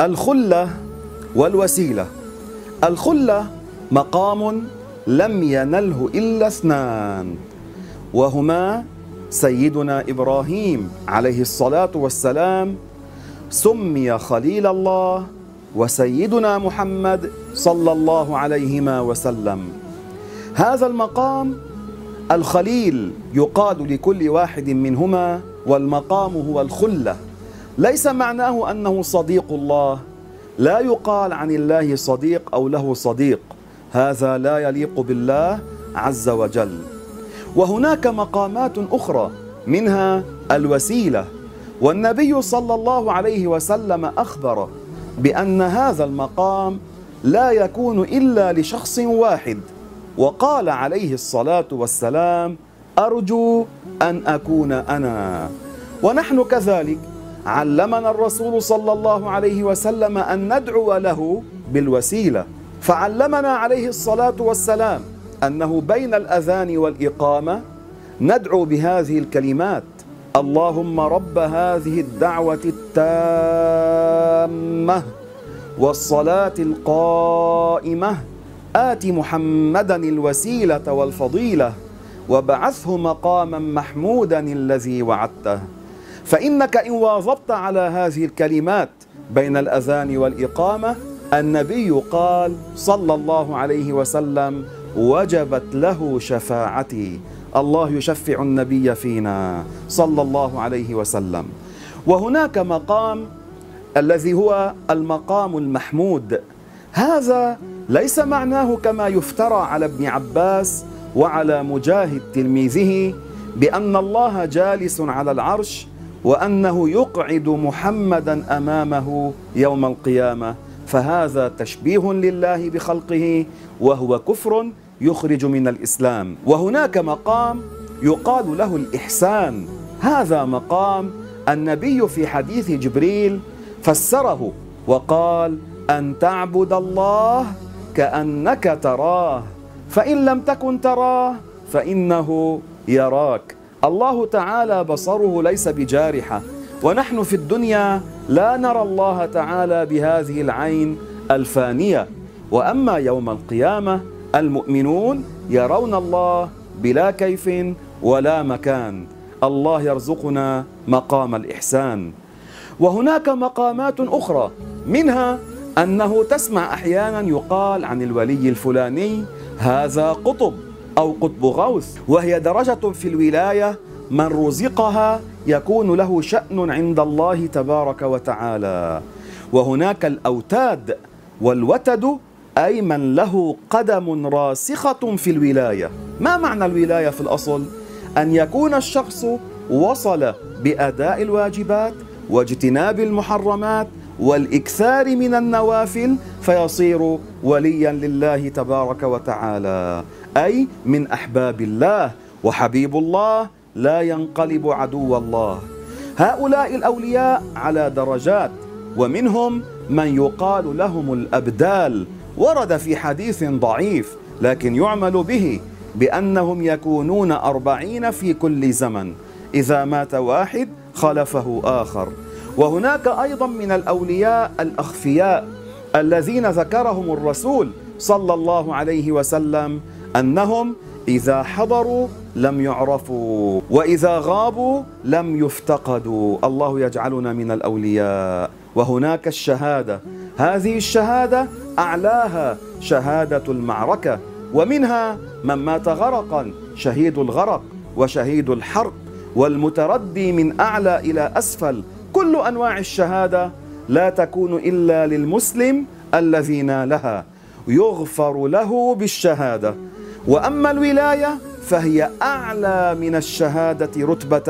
الخلة والوسيلة. الخلة مقام لم ينله إلا اثنان وهما سيدنا إبراهيم عليه الصلاة والسلام سمي خليل الله وسيدنا محمد صلى الله عليهما وسلم. هذا المقام الخليل يقال لكل واحد منهما والمقام هو الخلة. ليس معناه أنه صديق الله. لا يقال عن الله صديق أو له صديق. هذا لا يليق بالله عز وجل. وهناك مقامات أخرى منها الوسيلة. والنبي صلى الله عليه وسلم أخبر بأن هذا المقام لا يكون إلا لشخص واحد. وقال عليه الصلاة والسلام أرجو أن أكون أنا. ونحن كذلك علمنا الرسول صلى الله عليه وسلم أن ندعو له بالوسيلة. فعلمنا عليه الصلاة والسلام أنه بين الأذان والإقامة ندعو بهذه الكلمات. اللهم رب هذه الدعوة التامة والصلاة القائمة. آت محمدا الوسيلة والفضيلة وبعثه مقاما محمودا الذي وعدته. فإنك إن واظبت على هذه الكلمات بين الأذان والإقامة النبي قال صلى الله عليه وسلم وجبت له شفاعتي. الله يشفع النبي فينا صلى الله عليه وسلم. وهناك مقام الذي هو المقام المحمود. هذا ليس معناه كما يفترى على ابن عباس وعلى مجاهد تلميذه بأن الله جالس على العرش وأنه يقعد محمدا أمامه يوم القيامة فهذا تشبيه لله بخلقه وهو كفر يخرج من الإسلام. وهناك مقام يقال له الإحسان. هذا مقام النبي في حديث جبريل فسره وقال أن تعبد الله كأنك تراه فإن لم تكن تراه فإنه يراك. الله تعالى بصره ليس بجارحة. ونحن في الدنيا لا نرى الله تعالى بهذه العين الفانية. وأما يوم القيامة المؤمنون يرون الله بلا كيف ولا مكان. الله يرزقنا مقام الإحسان. وهناك مقامات أخرى منها أنه تسمع أحيانا يقال عن الولي الفلاني هذا قطب. أو قطب غوث وهي درجة في الولاية من رزقها يكون له شأن عند الله تبارك وتعالى. وهناك الأوتاد والوتد أي من له قدم راسخة في الولاية. ما معنى الولاية في الأصل؟ أن يكون الشخص وصل بأداء الواجبات واجتناب المحرمات والإكثار من النوافل فيصير وليا لله تبارك وتعالى. أي من أحباب الله. وحبيب الله لا ينقلب عدو الله. هؤلاء الأولياء على درجات. ومنهم من يقال لهم الأبدال. ورد في حديث ضعيف لكن يعمل به بأنهم يكونون أربعين في كل زمن. إذا مات واحد خلفه آخر. وهناك أيضا من الأولياء الأخفياء الذين ذكرهم الرسول صلى الله عليه وسلم أنهم إذا حضروا لم يعرفوا وإذا غابوا لم يفتقدوا. الله يجعلنا من الأولياء. وهناك الشهادة. هذه الشهادة أعلاها شهادة المعركة ومنها من مات غرقا شهيد الغرق وشهيد الحرق والمتردي من أعلى إلى أسفل كل أنواع الشهادة لا تكون إلا للمسلم الذي نالها يغفر له بالشهادة. وأما الولاية فهي أعلى من الشهادة رتبة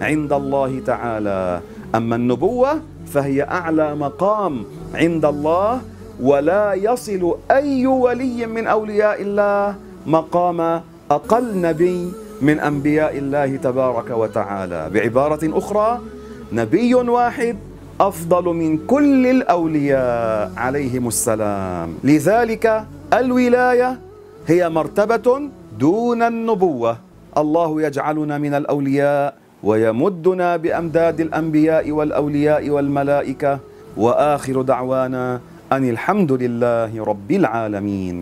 عند الله تعالى. أما النبوة فهي أعلى مقام عند الله ولا يصل أي ولي من أولياء الله مقام أقل نبي من أنبياء الله تبارك وتعالى. بعبارة أخرى نبي واحد أفضل من كل الأولياء. عليهم السلام. لذلك الولاية هي مرتبة دون النبوة. الله يجعلنا من الأولياء ويمدنا بأمداد الأنبياء والأولياء والملائكة. وآخر دعوانا أن الحمد لله رب العالمين.